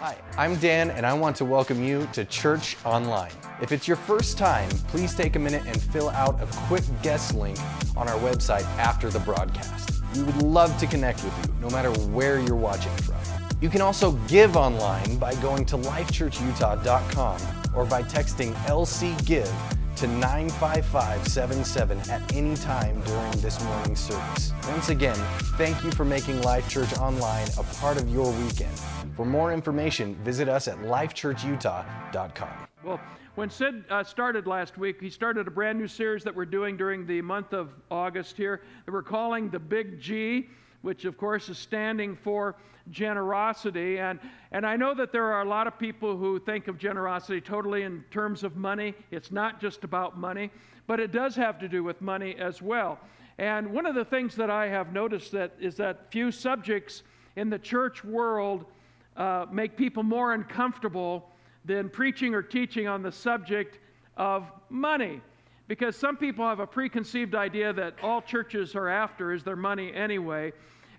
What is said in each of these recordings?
Hi, I'm Dan, and I want to welcome you to Church Online. If it's your first time, please take a minute and fill out a quick guest link on our website after the broadcast. We would love to connect with you, no matter where you're watching from. You can also give online by going to lifechurchutah.com or by texting LC Give to 95577 at any time during this morning's service. Once again, thank you for making Life Church Online a part of your weekend. For more information, visit us at lifechurchutah.com. Well, when Sid uh, started last week, he started a brand new series that we're doing during the month of August here that we're calling the Big G, which of course is standing for generosity. And, and I know that there are a lot of people who think of generosity totally in terms of money. It's not just about money, but it does have to do with money as well. And one of the things that I have noticed that is that few subjects in the church world uh, make people more uncomfortable than preaching or teaching on the subject of money. Because some people have a preconceived idea that all churches are after is their money anyway.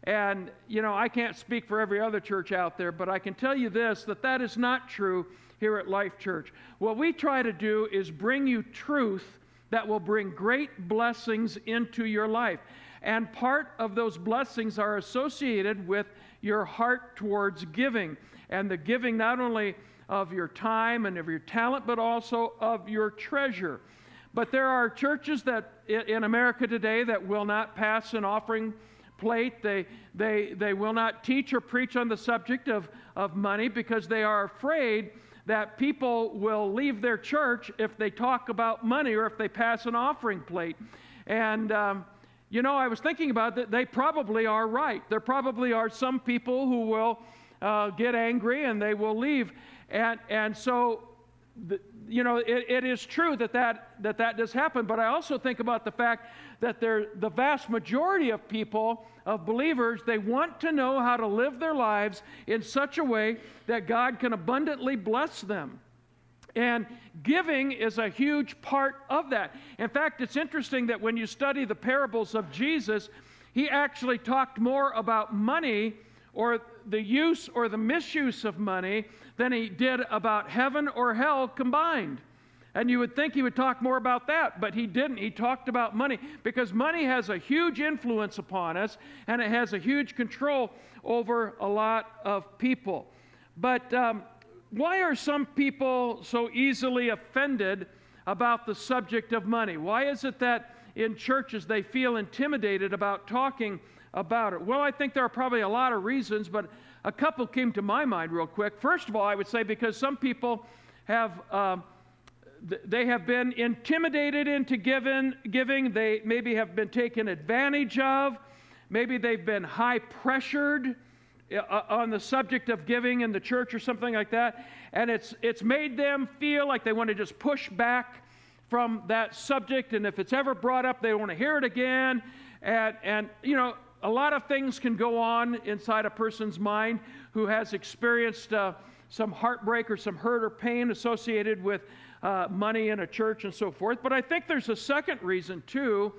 And, you know, I can't speak for every other church out there, but I can tell you this that that is not true here at Life Church. What we try to do is bring you truth that will bring great blessings into your life. And part of those blessings are associated with your heart towards giving. And the giving not only of your time and of your talent, but also of your treasure. But there are churches that in America today that will not pass an offering plate. They, they, they will not teach or preach on the subject of, of money because they are afraid that people will leave their church if they talk about money or if they pass an offering plate. And um, you know, I was thinking about that. They probably are right. There probably are some people who will uh, get angry and they will leave. And, and so, you know, it, it is true that that, that that does happen. But I also think about the fact that the vast majority of people, of believers, they want to know how to live their lives in such a way that God can abundantly bless them. And giving is a huge part of that. In fact, it's interesting that when you study the parables of Jesus, he actually talked more about money or the use or the misuse of money than he did about heaven or hell combined. And you would think he would talk more about that, but he didn't. He talked about money because money has a huge influence upon us and it has a huge control over a lot of people. But um, why are some people so easily offended about the subject of money? Why is it that in churches they feel intimidated about talking about it? Well, I think there are probably a lot of reasons, but a couple came to my mind real quick. First of all, I would say because some people have. Uh, they have been intimidated into giving, giving. They maybe have been taken advantage of. Maybe they've been high pressured uh, on the subject of giving in the church or something like that, and it's, it's made them feel like they want to just push back from that subject, and if it's ever brought up, they want to hear it again. And, and, you know, a lot of things can go on inside a person's mind who has experienced uh, some heartbreak or some hurt or pain associated with uh, money in a church and so forth. But I think there's a second reason, too.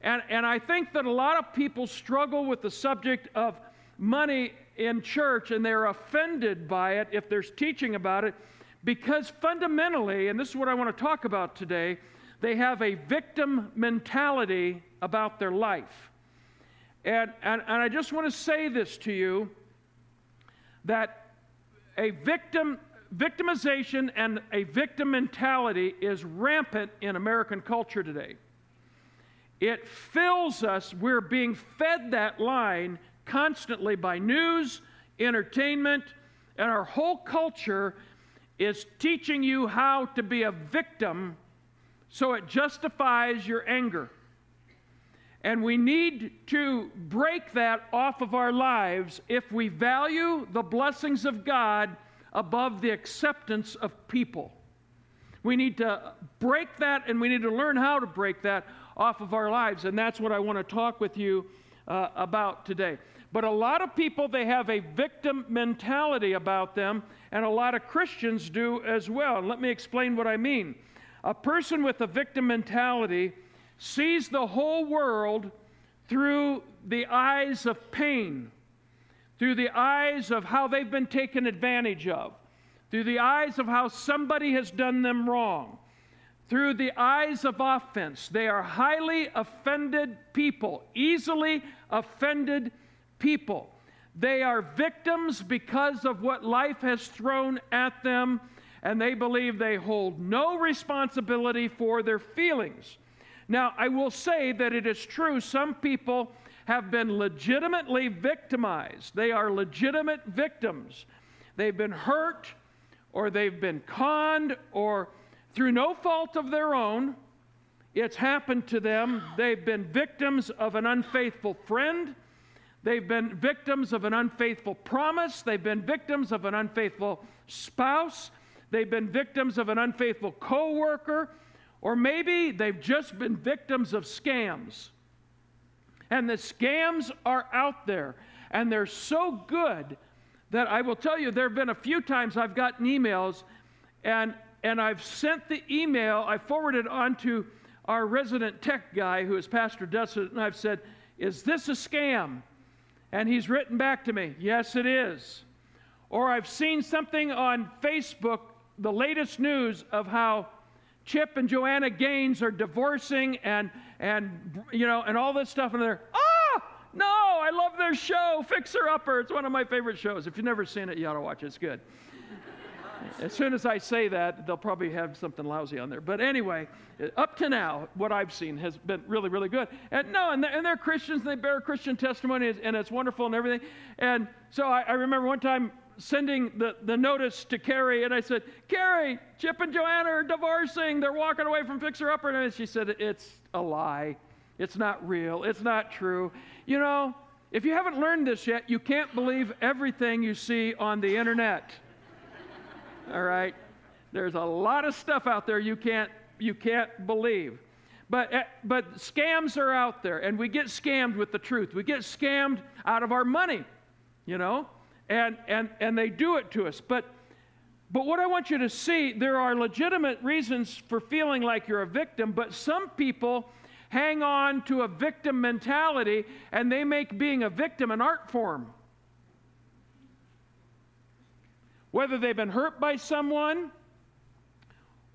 And, and I think that a lot of people struggle with the subject of money in church and they're offended by it if there's teaching about it because fundamentally, and this is what I want to talk about today, they have a victim mentality about their life. And, and, and I just want to say this to you that a victim victimization and a victim mentality is rampant in American culture today. It fills us, we're being fed that line constantly by news, entertainment, and our whole culture is teaching you how to be a victim so it justifies your anger. And we need to break that off of our lives if we value the blessings of God above the acceptance of people. We need to break that and we need to learn how to break that off of our lives. And that's what I want to talk with you uh, about today. But a lot of people, they have a victim mentality about them, and a lot of Christians do as well. And let me explain what I mean. A person with a victim mentality sees the whole world through the eyes of pain. through the eyes of how they've been taken advantage of, through the eyes of how somebody has done them wrong, through the eyes of offense. They are highly offended people, easily offended people. They are victims because of what life has thrown at them, and they believe they hold no responsibility for their feelings. Now, I will say that it is true, some people have been legitimately victimized. They are legitimate victims. They've been hurt, or they've been conned, or through no fault of their own, it's happened to them. They've been victims of an unfaithful friend. They've been victims of an unfaithful promise. They've been victims of an unfaithful spouse. They've been victims of an unfaithful coworker. Or maybe they've just been victims of scams. And the scams are out there, and they're so good that I will tell you, there have been a few times I've gotten emails, and, and I've sent the email, I forwarded on to our resident tech guy, who is Pastor Dustin, and I've said, Is this a scam? And he's written back to me, Yes, it is. Or I've seen something on Facebook, the latest news of how Chip and Joanna Gaines are divorcing and and you know and all this stuff and they're ah no I love their show Fixer Upper it's one of my favorite shows. If you've never seen it you ought to watch it. It's good. As soon as I say that they'll probably have something lousy on there. But anyway up to now what I've seen has been really really good. And no and they're, and they're Christians and they bear Christian testimony and it's wonderful and everything. And so I, I remember one time sending the, the notice to Carrie, and I said, Carrie, Chip and Joanna are divorcing. They're walking away from Fixer Upper. And she said, It's a lie. It's not real. It's not true. You know, if you haven't learned this yet, you can't believe everything you see on the internet. All right? There's a lot of stuff out there you can't, you can't believe. But, eh, but scams are out there, and we get scammed with the truth. We get scammed out of our money, you know? And, and, and they do it to us. But, but what I want you to see, there are legitimate reasons for feeling like you're a victim, but some people hang on to a victim mentality and they make being a victim an art form. Whether they've been hurt by someone,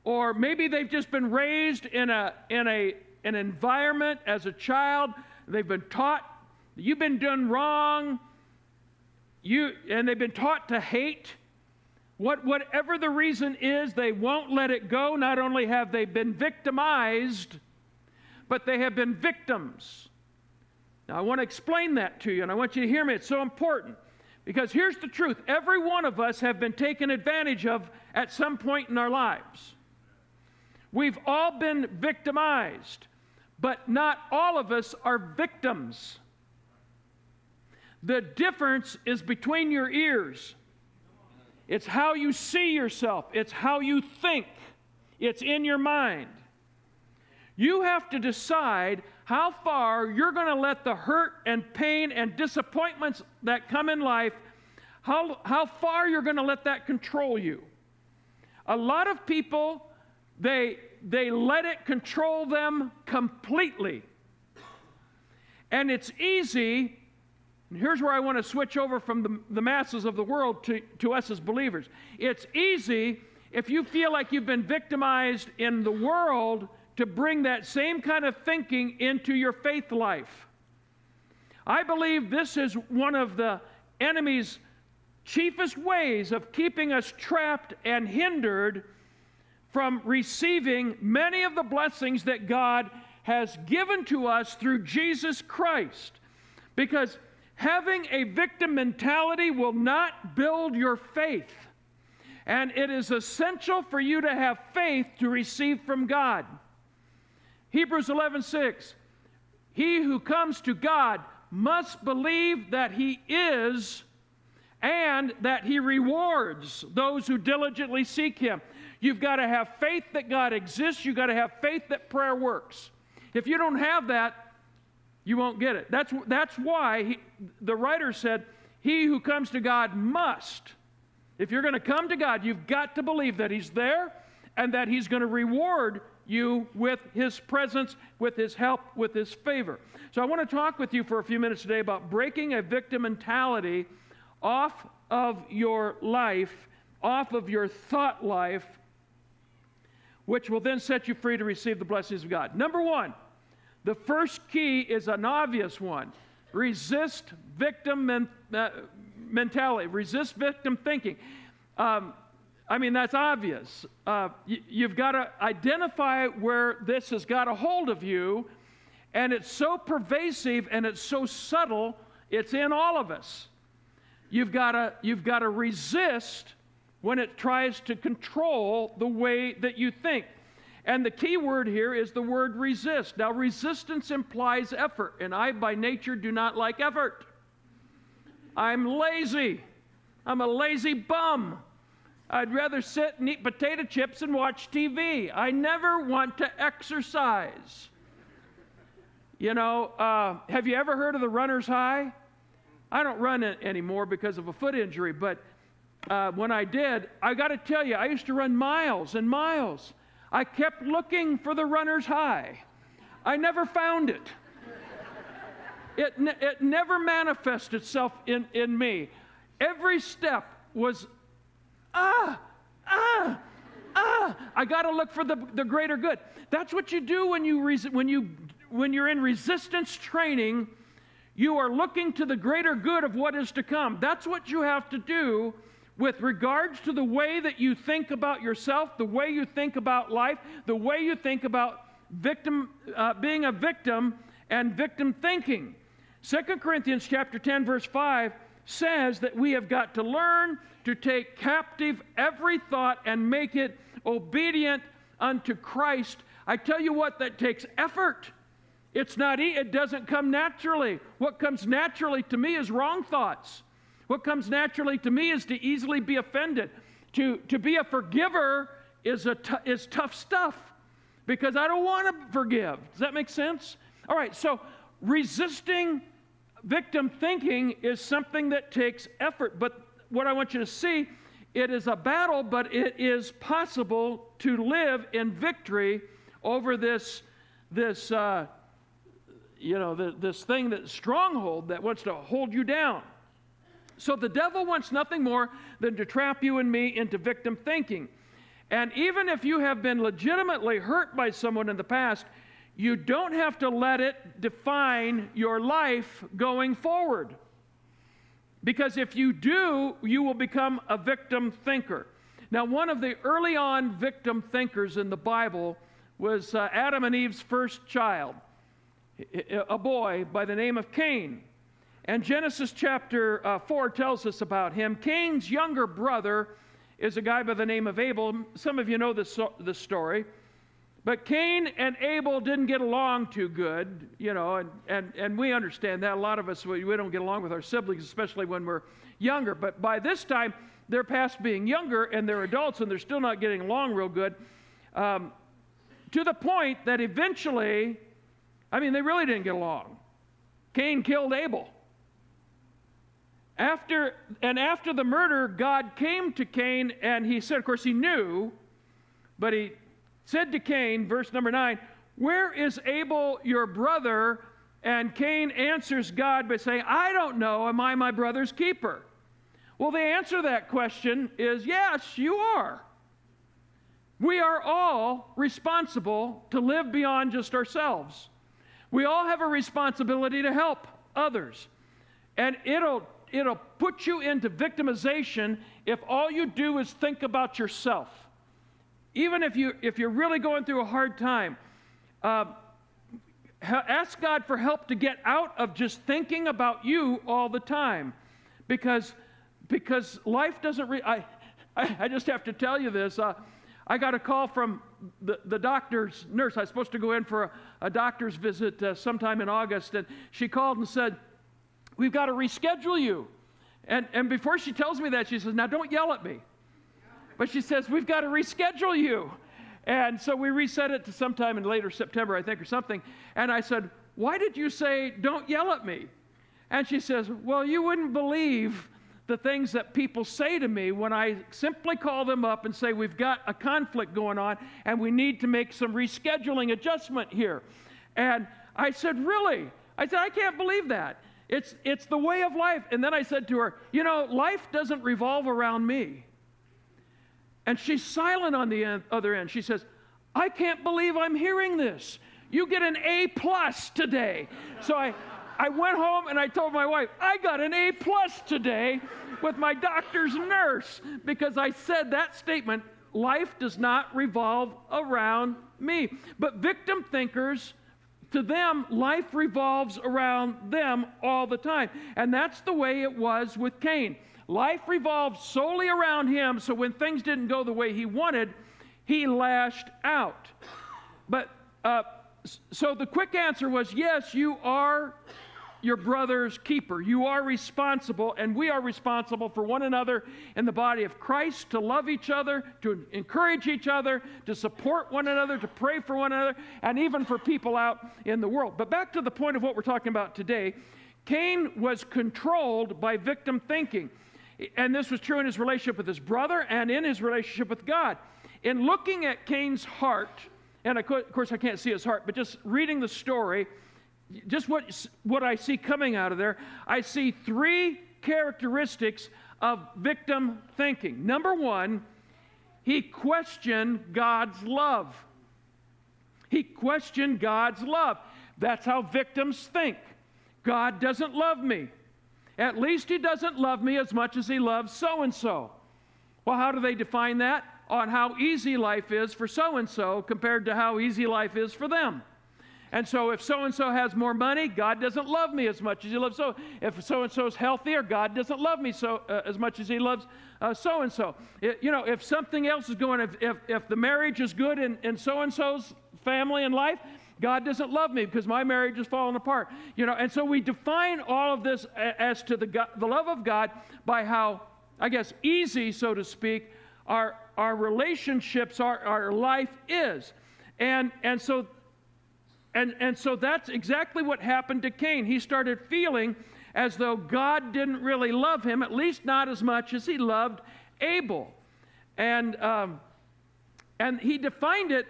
or maybe they've just been raised in, a, in a, an environment as a child, they've been taught you've been done wrong, you, and they've been taught to hate. What, whatever the reason is, they won't let it go. Not only have they been victimized, but they have been victims. Now, I want to explain that to you, and I want you to hear me. It's so important. Because here's the truth every one of us have been taken advantage of at some point in our lives. We've all been victimized, but not all of us are victims. The difference is between your ears. It's how you see yourself, it's how you think, it's in your mind. You have to decide how far you're going to let the hurt and pain and disappointments that come in life, how, how far you're going to let that control you. A lot of people, they, they let it control them completely. And it's easy and here's where I want to switch over from the, the masses of the world to, to us as believers. It's easy if you feel like you've been victimized in the world to bring that same kind of thinking into your faith life. I believe this is one of the enemy's chiefest ways of keeping us trapped and hindered from receiving many of the blessings that God has given to us through Jesus Christ. Because Having a victim mentality will not build your faith. And it is essential for you to have faith to receive from God. Hebrews 11:6 He who comes to God must believe that he is and that he rewards those who diligently seek him. You've got to have faith that God exists, you've got to have faith that prayer works. If you don't have that, you won't get it. That's, that's why he, the writer said, He who comes to God must. If you're going to come to God, you've got to believe that He's there and that He's going to reward you with His presence, with His help, with His favor. So I want to talk with you for a few minutes today about breaking a victim mentality off of your life, off of your thought life, which will then set you free to receive the blessings of God. Number one, the first key is an obvious one resist victim men, uh, mentality, resist victim thinking. Um, I mean, that's obvious. Uh, y- you've got to identify where this has got a hold of you, and it's so pervasive and it's so subtle, it's in all of us. You've got you've got to resist when it tries to control the way that you think. And the key word here is the word resist. Now, resistance implies effort, and I, by nature, do not like effort. I'm lazy. I'm a lazy bum. I'd rather sit and eat potato chips and watch TV. I never want to exercise. You know, uh, have you ever heard of the runner's high? I don't run anymore because of a foot injury, but uh, when I did, I got to tell you, I used to run miles and miles. I kept looking for the runner's high. I never found it. It, it never manifested itself in, in me. Every step was, ah, ah, ah. I got to look for the, the greater good. That's what you do when, you res- when, you, when you're in resistance training. You are looking to the greater good of what is to come. That's what you have to do with regards to the way that you think about yourself, the way you think about life, the way you think about victim, uh, being a victim and victim thinking. 2 Corinthians chapter 10 verse 5 says that we have got to learn to take captive every thought and make it obedient unto Christ. I tell you what that takes effort. It's not it doesn't come naturally. What comes naturally to me is wrong thoughts. What comes naturally to me is to easily be offended. To, to be a forgiver is, a t- is tough stuff because I don't want to forgive. Does that make sense? All right, so resisting victim thinking is something that takes effort. But what I want you to see, it is a battle, but it is possible to live in victory over this, this uh, you know, the, this thing that stronghold that wants to hold you down. So the devil wants nothing more than to trap you and me into victim thinking. And even if you have been legitimately hurt by someone in the past, you don't have to let it define your life going forward. Because if you do, you will become a victim thinker. Now, one of the early on victim thinkers in the Bible was uh, Adam and Eve's first child, a boy by the name of Cain. And Genesis chapter uh, 4 tells us about him. Cain's younger brother is a guy by the name of Abel. Some of you know this, this story. But Cain and Abel didn't get along too good, you know, and, and, and we understand that. A lot of us, we, we don't get along with our siblings, especially when we're younger. But by this time, they're past being younger and they're adults and they're still not getting along real good. Um, to the point that eventually, I mean, they really didn't get along. Cain killed Abel. After, and after the murder, God came to Cain and he said, of course, he knew, but he said to Cain, verse number nine, Where is Abel your brother? And Cain answers God by saying, I don't know. Am I my brother's keeper? Well, the answer to that question is yes, you are. We are all responsible to live beyond just ourselves. We all have a responsibility to help others. And it'll, it'll put you into victimization if all you do is think about yourself. Even if, you, if you're really going through a hard time, uh, ask God for help to get out of just thinking about you all the time. Because, because life doesn't, re- I, I, I just have to tell you this. Uh, I got a call from the, the doctor's nurse. I was supposed to go in for a, a doctor's visit uh, sometime in August, and she called and said, We've got to reschedule you. And, and before she tells me that, she says, Now don't yell at me. But she says, We've got to reschedule you. And so we reset it to sometime in later September, I think, or something. And I said, Why did you say, Don't yell at me? And she says, Well, you wouldn't believe the things that people say to me when I simply call them up and say, We've got a conflict going on and we need to make some rescheduling adjustment here. And I said, Really? I said, I can't believe that. It's, it's the way of life. And then I said to her, You know, life doesn't revolve around me. And she's silent on the other end. She says, I can't believe I'm hearing this. You get an A plus today. So I, I went home and I told my wife, I got an A plus today with my doctor's nurse because I said that statement life does not revolve around me. But victim thinkers, to them, life revolves around them all the time. And that's the way it was with Cain. Life revolved solely around him, so when things didn't go the way he wanted, he lashed out. But uh, so the quick answer was yes, you are your brother's keeper. You are responsible, and we are responsible for one another in the body of Christ to love each other, to encourage each other, to support one another, to pray for one another, and even for people out in the world. But back to the point of what we're talking about today Cain was controlled by victim thinking. And this was true in his relationship with his brother and in his relationship with God. In looking at Cain's heart, and of course I can't see his heart, but just reading the story, just what, what I see coming out of there, I see three characteristics of victim thinking. Number one, he questioned God's love. He questioned God's love. That's how victims think. God doesn't love me. At least he doesn't love me as much as he loves so and so. Well, how do they define that? On how easy life is for so and so compared to how easy life is for them. And so, if so and so has more money, God doesn't love me as much as He loves so. If so and so is healthier, God doesn't love me so uh, as much as He loves so and so. You know, if something else is going, if if, if the marriage is good in in so and so's family and life, God doesn't love me because my marriage is falling apart. You know, and so we define all of this as to the God, the love of God by how, I guess, easy, so to speak, our our relationships, our our life is, and and so and, and so that's exactly what happened to Cain. He started feeling as though God didn't really love him, at least not as much as he loved Abel. And, um, and he defined it,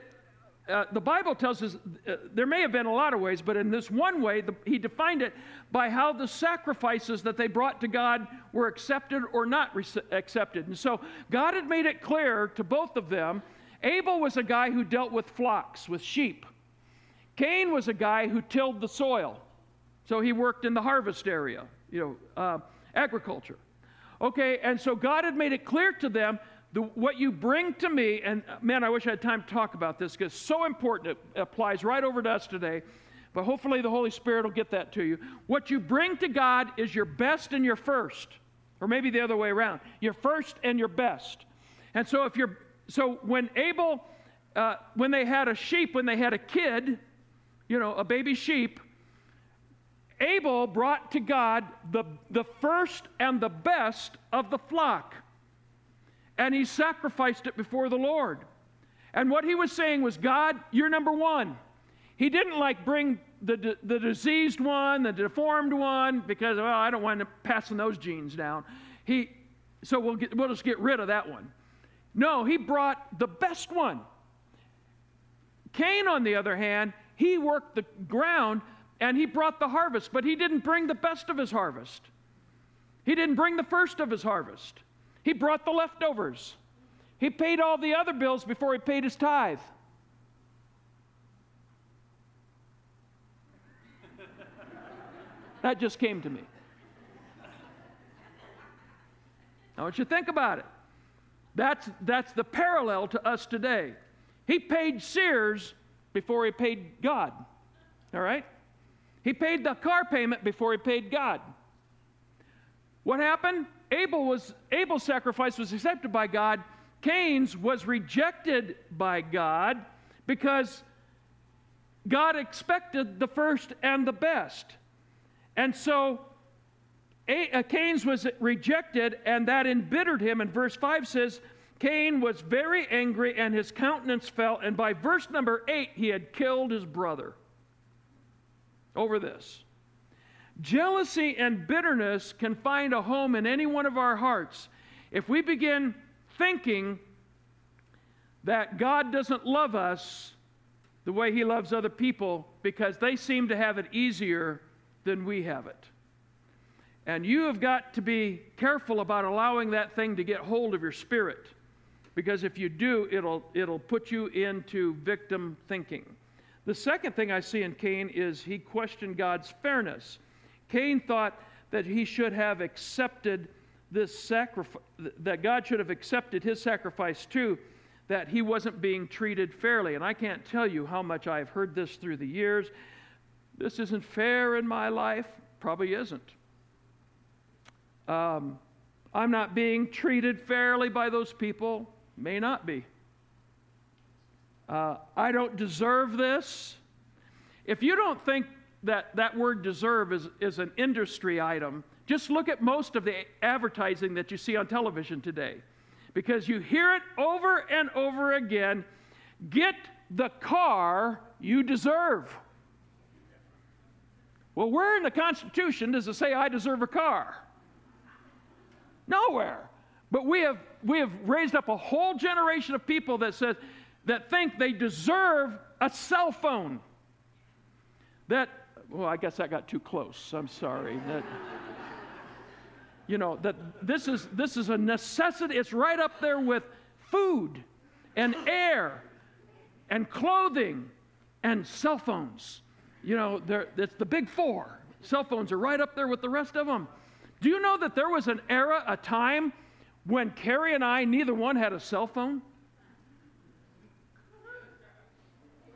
uh, the Bible tells us uh, there may have been a lot of ways, but in this one way, the, he defined it by how the sacrifices that they brought to God were accepted or not re- accepted. And so God had made it clear to both of them Abel was a guy who dealt with flocks, with sheep. Cain was a guy who tilled the soil. So he worked in the harvest area, you know, uh, agriculture. Okay, and so God had made it clear to them the, what you bring to me, and uh, man, I wish I had time to talk about this because it's so important. It applies right over to us today. But hopefully the Holy Spirit will get that to you. What you bring to God is your best and your first, or maybe the other way around your first and your best. And so if you're, so when Abel, uh, when they had a sheep, when they had a kid, you know, a baby sheep, Abel brought to God the, the first and the best of the flock. And he sacrificed it before the Lord. And what he was saying was, God, you're number one. He didn't like bring the, the diseased one, the deformed one, because, well, I don't want to passing those genes down. He, so we'll, get, we'll just get rid of that one. No, he brought the best one. Cain, on the other hand, he worked the ground and he brought the harvest, but he didn't bring the best of his harvest. He didn't bring the first of his harvest. He brought the leftovers. He paid all the other bills before he paid his tithe. that just came to me. I want you to think about it. That's, that's the parallel to us today. He paid Sears before he paid God. All right? He paid the car payment before he paid God. What happened? Abel was Abel's sacrifice was accepted by God. Cain's was rejected by God because God expected the first and the best. And so uh, Cain's was rejected, and that embittered him. And verse 5 says, Cain was very angry and his countenance fell, and by verse number eight, he had killed his brother over this. Jealousy and bitterness can find a home in any one of our hearts if we begin thinking that God doesn't love us the way he loves other people because they seem to have it easier than we have it. And you have got to be careful about allowing that thing to get hold of your spirit. Because if you do, it'll, it'll put you into victim thinking. The second thing I see in Cain is he questioned God's fairness. Cain thought that he should have accepted this sacrifice, that God should have accepted his sacrifice too, that he wasn't being treated fairly. And I can't tell you how much I've heard this through the years. This isn't fair in my life. Probably isn't. Um, I'm not being treated fairly by those people. May not be. Uh, I don't deserve this. If you don't think that that word deserve is, is an industry item, just look at most of the advertising that you see on television today. Because you hear it over and over again get the car you deserve. Well, where in the Constitution does it say I deserve a car? Nowhere. But we have, we have raised up a whole generation of people that says that think they deserve a cell phone. That, well, I guess that got too close. I'm sorry. That, you know, that this is, this is a necessity. It's right up there with food and air and clothing and cell phones. You know, it's the big four. Cell phones are right up there with the rest of them. Do you know that there was an era, a time, when Carrie and I, neither one had a cell phone?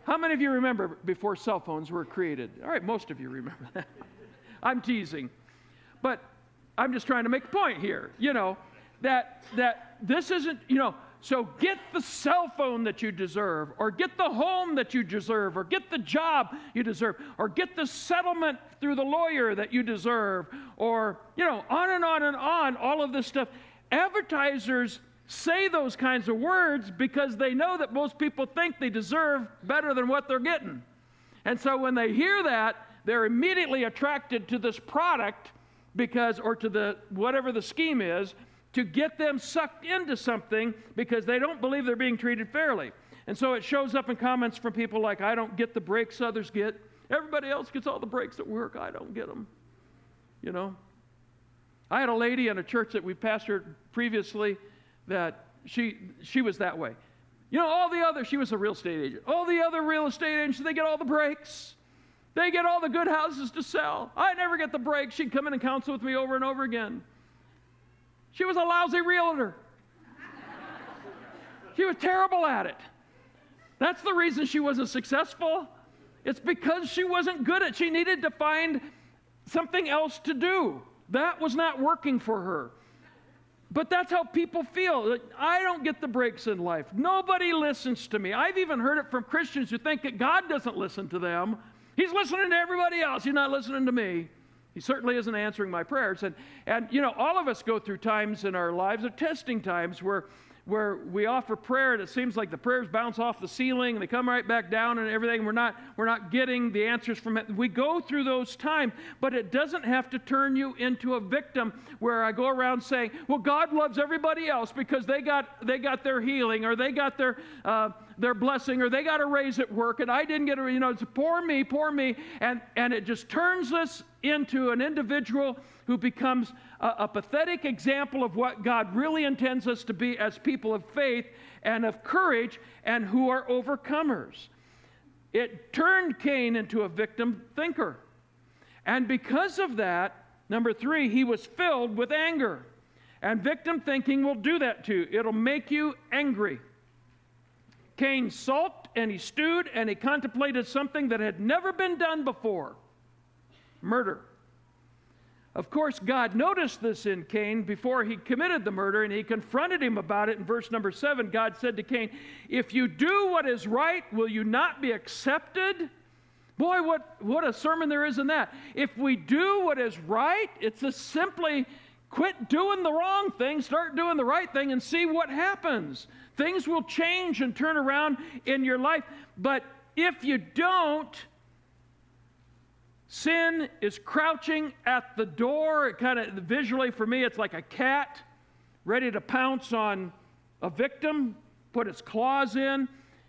How many of you remember before cell phones were created? All right, most of you remember that. I'm teasing. But I'm just trying to make a point here, you know, that that this isn't, you know, so get the cell phone that you deserve, or get the home that you deserve, or get the job you deserve, or get the settlement through the lawyer that you deserve, or, you know, on and on and on, all of this stuff. Advertisers say those kinds of words because they know that most people think they deserve better than what they're getting. And so when they hear that, they're immediately attracted to this product because or to the whatever the scheme is to get them sucked into something because they don't believe they're being treated fairly. And so it shows up in comments from people like I don't get the breaks others get. Everybody else gets all the breaks at work. I don't get them. You know? I had a lady in a church that we pastored previously that she, she was that way. You know, all the other, she was a real estate agent. All the other real estate agents, they get all the breaks. They get all the good houses to sell. I never get the break. She'd come in and counsel with me over and over again. She was a lousy realtor. she was terrible at it. That's the reason she wasn't successful. It's because she wasn't good at it. She needed to find something else to do. That was not working for her. But that's how people feel. I don't get the breaks in life. Nobody listens to me. I've even heard it from Christians who think that God doesn't listen to them. He's listening to everybody else. He's not listening to me. He certainly isn't answering my prayers. And, and you know, all of us go through times in our lives of testing times where where we offer prayer and it seems like the prayers bounce off the ceiling and they come right back down and everything. We're not we're not getting the answers from it. We go through those times but it doesn't have to turn you into a victim where i go around saying well god loves everybody else because they got they got their healing or they got their uh, their blessing or they got a raise at work and i didn't get a you know it's poor me poor me. And and it just turns us into an individual who becomes a, a pathetic example of what God really intends us to be as people of faith and of courage and who are overcomers. It turned Cain into a victim thinker. And because of that, number three, he was filled with anger. And victim thinking will do that too. It'll make you angry. Cain sulked and he stewed and he contemplated something that had never been done before murder. Of course, God noticed this in Cain before he committed the murder, and he confronted him about it in verse number seven. God said to Cain, If you do what is right, will you not be accepted? Boy, what, what a sermon there is in that. If we do what is right, it's just simply quit doing the wrong thing, start doing the right thing, and see what happens. Things will change and turn around in your life. But if you don't, Sin is crouching at the door. It kind of visually for me, it's like a cat ready to pounce on a victim, put its claws in.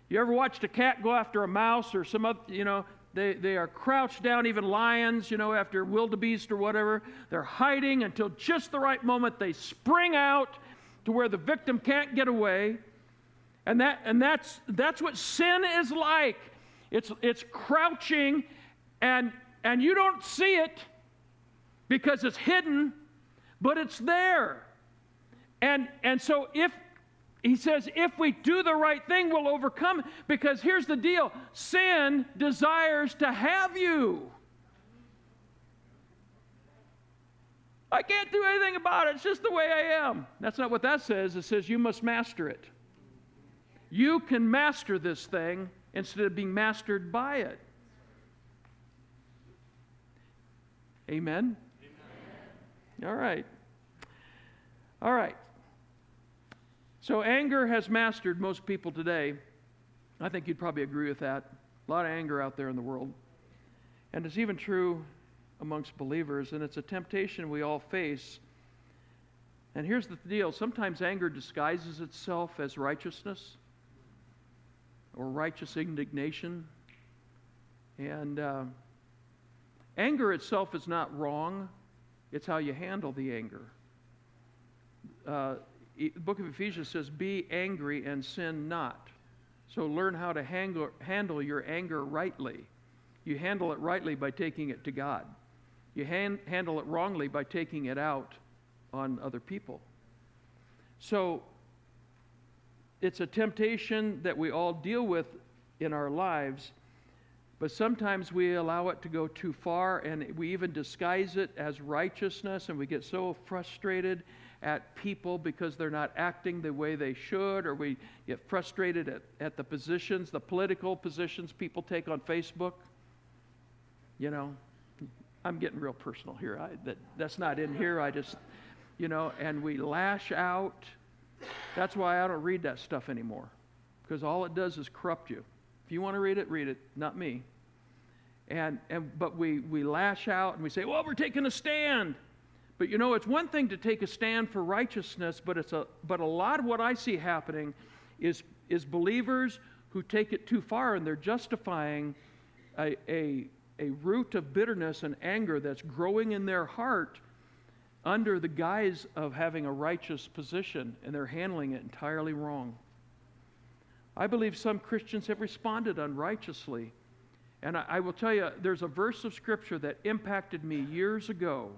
You ever watched a cat go after a mouse or some other, you know, they, they are crouched down, even lions, you know, after wildebeest or whatever. They're hiding until just the right moment they spring out to where the victim can't get away. And, that, and that's, that's what sin is like. It's, it's crouching, and, and you don't see it because it's hidden, but it's there. And, and so if he says, if we do the right thing, we'll overcome. Because here's the deal sin desires to have you. I can't do anything about it. It's just the way I am. That's not what that says. It says you must master it. You can master this thing instead of being mastered by it. Amen? Amen. All right. All right. So anger has mastered most people today. I think you'd probably agree with that. A lot of anger out there in the world. And it's even true amongst believers, and it's a temptation we all face. And here's the deal sometimes anger disguises itself as righteousness or righteous indignation. And uh, anger itself is not wrong, it's how you handle the anger. Uh, the book of Ephesians says, Be angry and sin not. So learn how to handle, handle your anger rightly. You handle it rightly by taking it to God. You hand, handle it wrongly by taking it out on other people. So it's a temptation that we all deal with in our lives, but sometimes we allow it to go too far and we even disguise it as righteousness and we get so frustrated at people because they're not acting the way they should, or we get frustrated at, at the positions, the political positions people take on Facebook. You know, I'm getting real personal here. I, that, that's not in here. I just, you know, and we lash out. That's why I don't read that stuff anymore, because all it does is corrupt you. If you want to read it, read it, not me. And, and but we, we lash out and we say, well, we're taking a stand. But you know, it's one thing to take a stand for righteousness, but, it's a, but a lot of what I see happening is, is believers who take it too far and they're justifying a, a, a root of bitterness and anger that's growing in their heart under the guise of having a righteous position, and they're handling it entirely wrong. I believe some Christians have responded unrighteously. And I, I will tell you, there's a verse of Scripture that impacted me years ago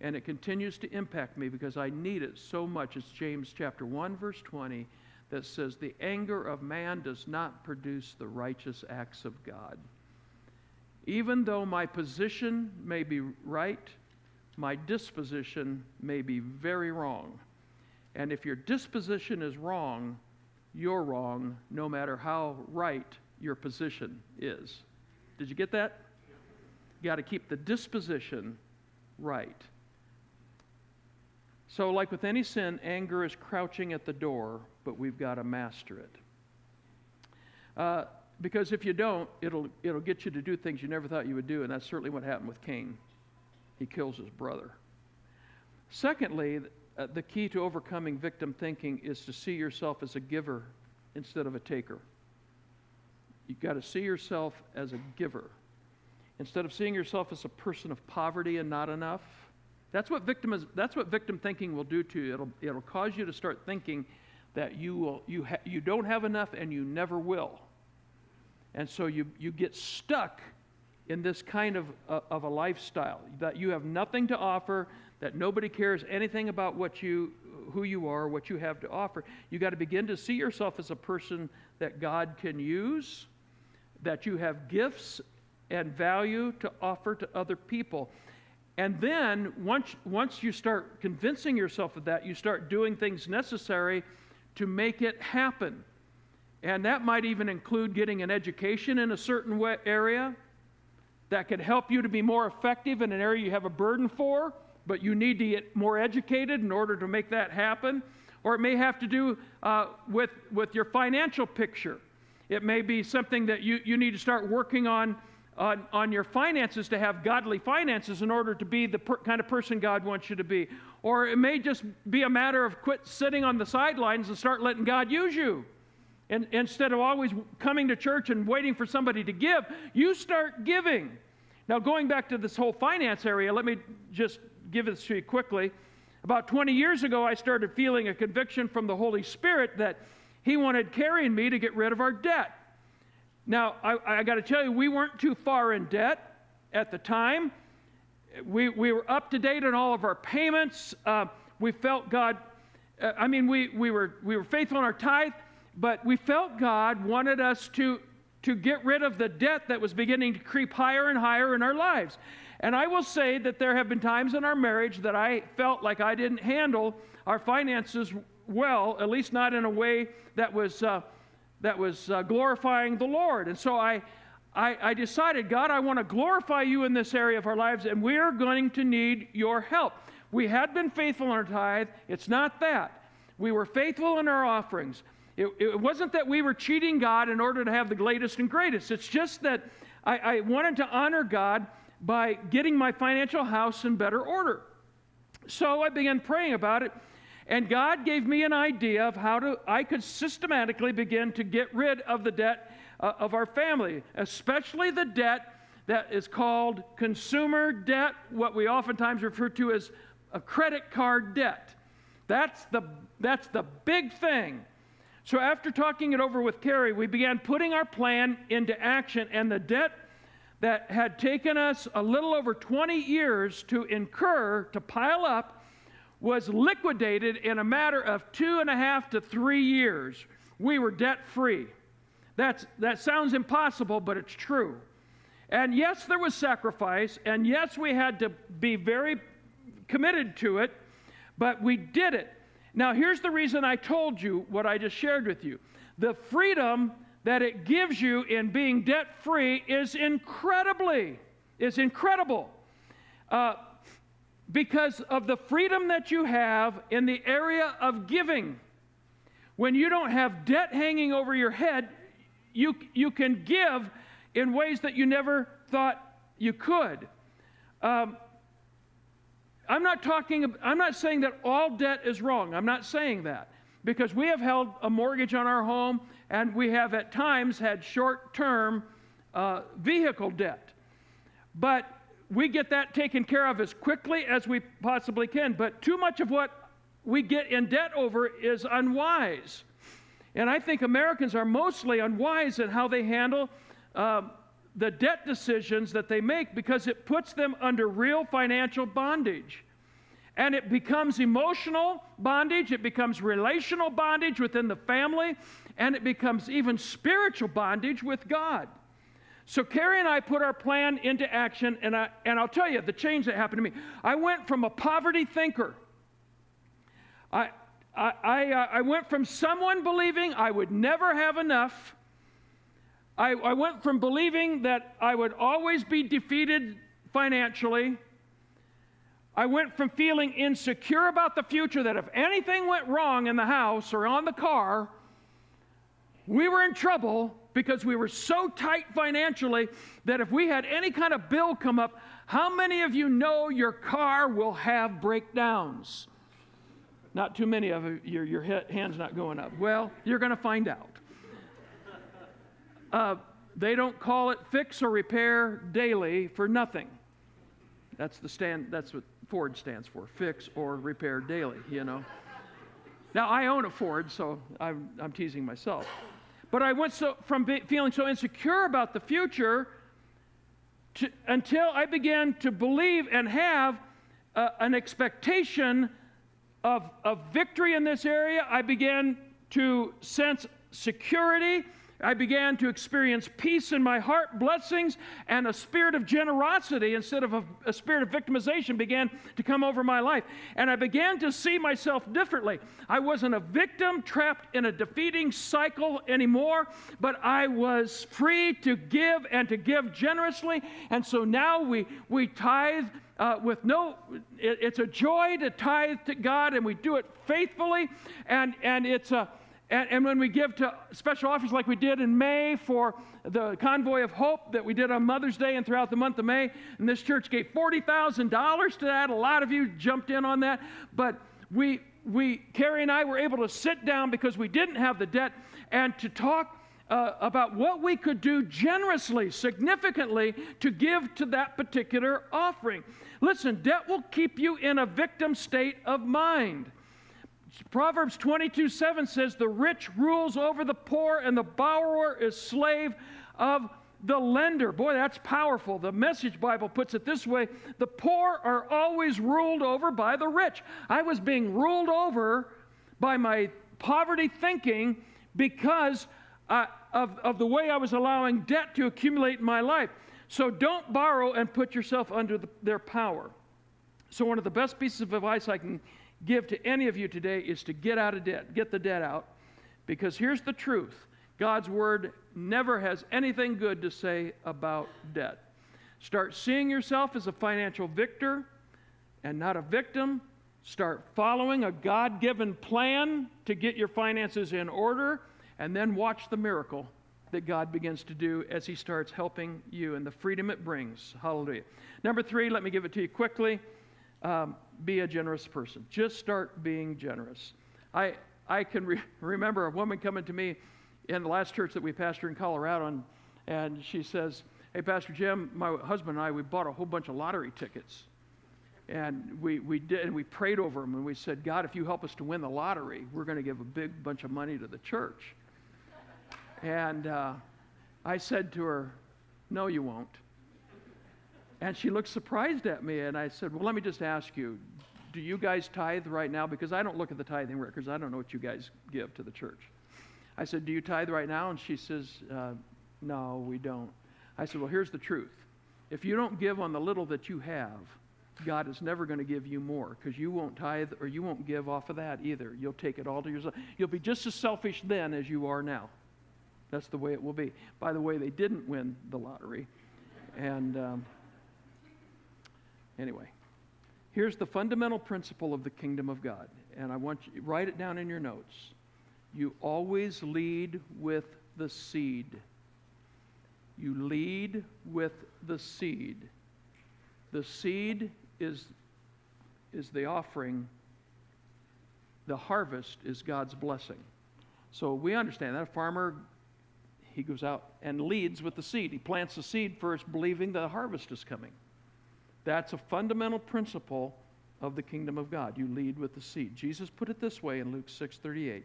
and it continues to impact me because I need it so much. It's James chapter 1 verse 20 that says the anger of man does not produce the righteous acts of God. Even though my position may be right, my disposition may be very wrong. And if your disposition is wrong, you're wrong no matter how right your position is. Did you get that? You got to keep the disposition right. So, like with any sin, anger is crouching at the door, but we've got to master it. Uh, because if you don't, it'll, it'll get you to do things you never thought you would do, and that's certainly what happened with Cain. He kills his brother. Secondly, uh, the key to overcoming victim thinking is to see yourself as a giver instead of a taker. You've got to see yourself as a giver. Instead of seeing yourself as a person of poverty and not enough, that's what victim is, that's what victim thinking will do to you. It'll, it'll cause you to start thinking that you, will, you, ha- you don't have enough and you never will. And so you, you get stuck in this kind of, uh, of a lifestyle that you have nothing to offer, that nobody cares anything about what you, who you are, what you have to offer. You got to begin to see yourself as a person that God can use, that you have gifts and value to offer to other people. And then once, once you start convincing yourself of that, you start doing things necessary to make it happen. And that might even include getting an education in a certain way, area that could help you to be more effective in an area you have a burden for, but you need to get more educated in order to make that happen. Or it may have to do uh, with, with your financial picture. It may be something that you, you need to start working on on, on your finances to have godly finances in order to be the per, kind of person God wants you to be. Or it may just be a matter of quit sitting on the sidelines and start letting God use you. And instead of always coming to church and waiting for somebody to give, you start giving. Now, going back to this whole finance area, let me just give this to you quickly. About 20 years ago, I started feeling a conviction from the Holy Spirit that He wanted Carrie and me to get rid of our debt. Now, I, I got to tell you, we weren't too far in debt at the time. We, we were up to date on all of our payments. Uh, we felt God, uh, I mean, we, we, were, we were faithful in our tithe, but we felt God wanted us to, to get rid of the debt that was beginning to creep higher and higher in our lives. And I will say that there have been times in our marriage that I felt like I didn't handle our finances well, at least not in a way that was, uh, that was uh, glorifying the Lord. And so I, I, I decided, God, I want to glorify you in this area of our lives, and we're going to need your help. We had been faithful in our tithe. It's not that. We were faithful in our offerings. It, it wasn't that we were cheating God in order to have the latest and greatest. It's just that I, I wanted to honor God by getting my financial house in better order. So I began praying about it, and God gave me an idea of how to, I could systematically begin to get rid of the debt uh, of our family, especially the debt that is called consumer debt, what we oftentimes refer to as a credit card debt. That's the, that's the big thing. So, after talking it over with Carrie, we began putting our plan into action, and the debt that had taken us a little over 20 years to incur, to pile up, was liquidated in a matter of two and a half to three years. We were debt free. That sounds impossible, but it's true. And yes, there was sacrifice, and yes, we had to be very committed to it, but we did it. Now, here's the reason I told you what I just shared with you. The freedom that it gives you in being debt free is incredibly, is incredible. Uh, because of the freedom that you have in the area of giving. When you don't have debt hanging over your head, you, you can give in ways that you never thought you could. Um, I'm not talking, I'm not saying that all debt is wrong. I'm not saying that. Because we have held a mortgage on our home and we have at times had short term uh, vehicle debt. But we get that taken care of as quickly as we possibly can. But too much of what we get in debt over is unwise. And I think Americans are mostly unwise in how they handle uh, the debt decisions that they make because it puts them under real financial bondage. And it becomes emotional bondage, it becomes relational bondage within the family, and it becomes even spiritual bondage with God. So Carrie and I put our plan into action, and, I, and I'll tell you the change that happened to me. I went from a poverty thinker. I, I, I, uh, I went from someone believing I would never have enough. I, I went from believing that I would always be defeated financially. I went from feeling insecure about the future that if anything went wrong in the house or on the car, we were in trouble because we were so tight financially that if we had any kind of bill come up, how many of you know your car will have breakdowns? Not too many of you, your, your hand's not going up. Well, you're going to find out. Uh, they don't call it fix or repair daily for nothing. That's the stand. That's what Ford stands for: fix or repair daily. You know. Now I own a Ford, so I'm, I'm teasing myself. But I went so from be, feeling so insecure about the future to, until I began to believe and have uh, an expectation of, of victory in this area. I began to sense security. I began to experience peace in my heart, blessings, and a spirit of generosity instead of a, a, spirit of victimization began to come over my life. And I began to see myself differently. I wasn't a victim trapped in a defeating cycle anymore, but I was free to give and to give generously. And so now we, we tithe uh, with no, it, it's a joy to tithe to God, and we do it faithfully, and, and it's a, and, and, when we give to special offers like we did in May for the Convoy of Hope that we did on Mother's Day and throughout the month of May, and this church gave $40,000 to that. A lot of you jumped in on that. But we, we, Carrie and I were able to sit down because we didn't have the debt and to talk uh, about what we could do generously, significantly, to give to that particular offering. Listen, debt will keep you in a victim state of mind. Proverbs 22 7 says, The rich rules over the poor, and the borrower is slave of the lender. Boy, that's powerful. The Message Bible puts it this way The poor are always ruled over by the rich. I was being ruled over by my poverty thinking because uh, of, of the way I was allowing debt to accumulate in my life. So don't borrow and put yourself under the, their power. So, one of the best pieces of advice I can give to any of you today is to get out of debt, get the debt out. Because here's the truth God's word never has anything good to say about debt. Start seeing yourself as a financial victor and not a victim. Start following a God given plan to get your finances in order, and then watch the miracle that God begins to do as He starts helping you and the freedom it brings. Hallelujah. Number three, let me give it to you quickly. Um, be a generous person. Just start being generous. I, I can re- remember a woman coming to me in the last church that we pastor in Colorado, and, and she says, Hey, Pastor Jim, my husband and I, we bought a whole bunch of lottery tickets. And we, we did, and we prayed over them, and we said, God, if you help us to win the lottery, we're going to give a big bunch of money to the church. And uh, I said to her, No, you won't. And she looked surprised at me, and I said, Well, let me just ask you, do you guys tithe right now? Because I don't look at the tithing records, I don't know what you guys give to the church. I said, Do you tithe right now? And she says, uh, No, we don't. I said, Well, here's the truth. If you don't give on the little that you have, God is never going to give you more because you won't tithe or you won't give off of that either. You'll take it all to yourself. You'll be just as selfish then as you are now. That's the way it will be. By the way, they didn't win the lottery. And um, anyway, here's the fundamental principle of the kingdom of God. And I want you write it down in your notes. You always lead with the seed. You lead with the seed. The seed is, is the offering, the harvest is God's blessing. So we understand that. A farmer, he goes out and leads with the seed. He plants the seed first, believing the harvest is coming. That's a fundamental principle of the kingdom of God. You lead with the seed. Jesus put it this way in Luke 6 38.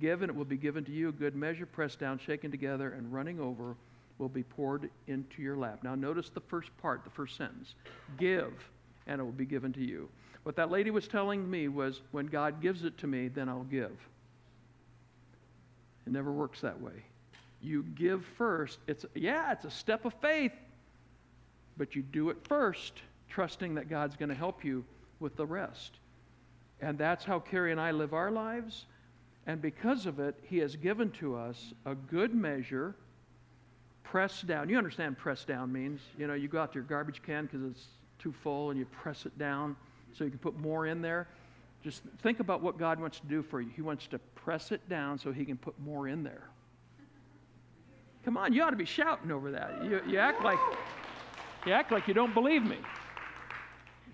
Give, and it will be given to you a good measure, pressed down, shaken together, and running over will be poured into your lap. Now, notice the first part, the first sentence Give, and it will be given to you. What that lady was telling me was when God gives it to me, then I'll give. It never works that way. You give first. It's yeah, it's a step of faith, but you do it first, trusting that God's going to help you with the rest. And that's how Carrie and I live our lives. And because of it, He has given to us a good measure, pressed down. You understand press down means? You know, you go out to your garbage can because it's too full and you press it down so you can put more in there. Just think about what God wants to do for you. He wants to press it down so He can put more in there. Come on, you ought to be shouting over that. You, you act like you act like you don't believe me.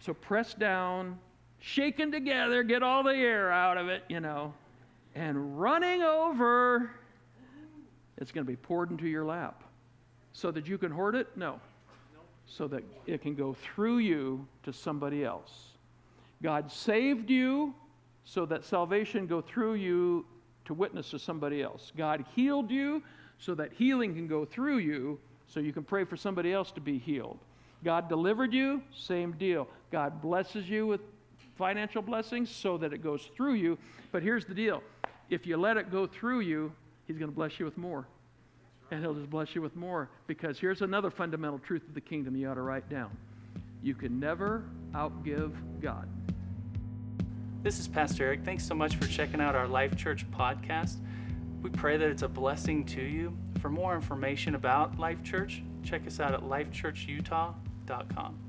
So press down, shaken together, get all the air out of it, you know and running over, it's going to be poured into your lap. So that you can hoard it? No. So that it can go through you to somebody else. God saved you so that salvation go through you to witness to somebody else. God healed you so that healing can go through you so you can pray for somebody else to be healed. God delivered you, same deal. God blesses you with financial blessings so that it goes through you. But here's the deal if you let it go through you, He's going to bless you with more. And He'll just bless you with more. Because here's another fundamental truth of the kingdom you ought to write down you can never outgive God. This is Pastor Eric. Thanks so much for checking out our Life Church podcast. We pray that it's a blessing to you. For more information about Life Church, check us out at lifechurchutah.com.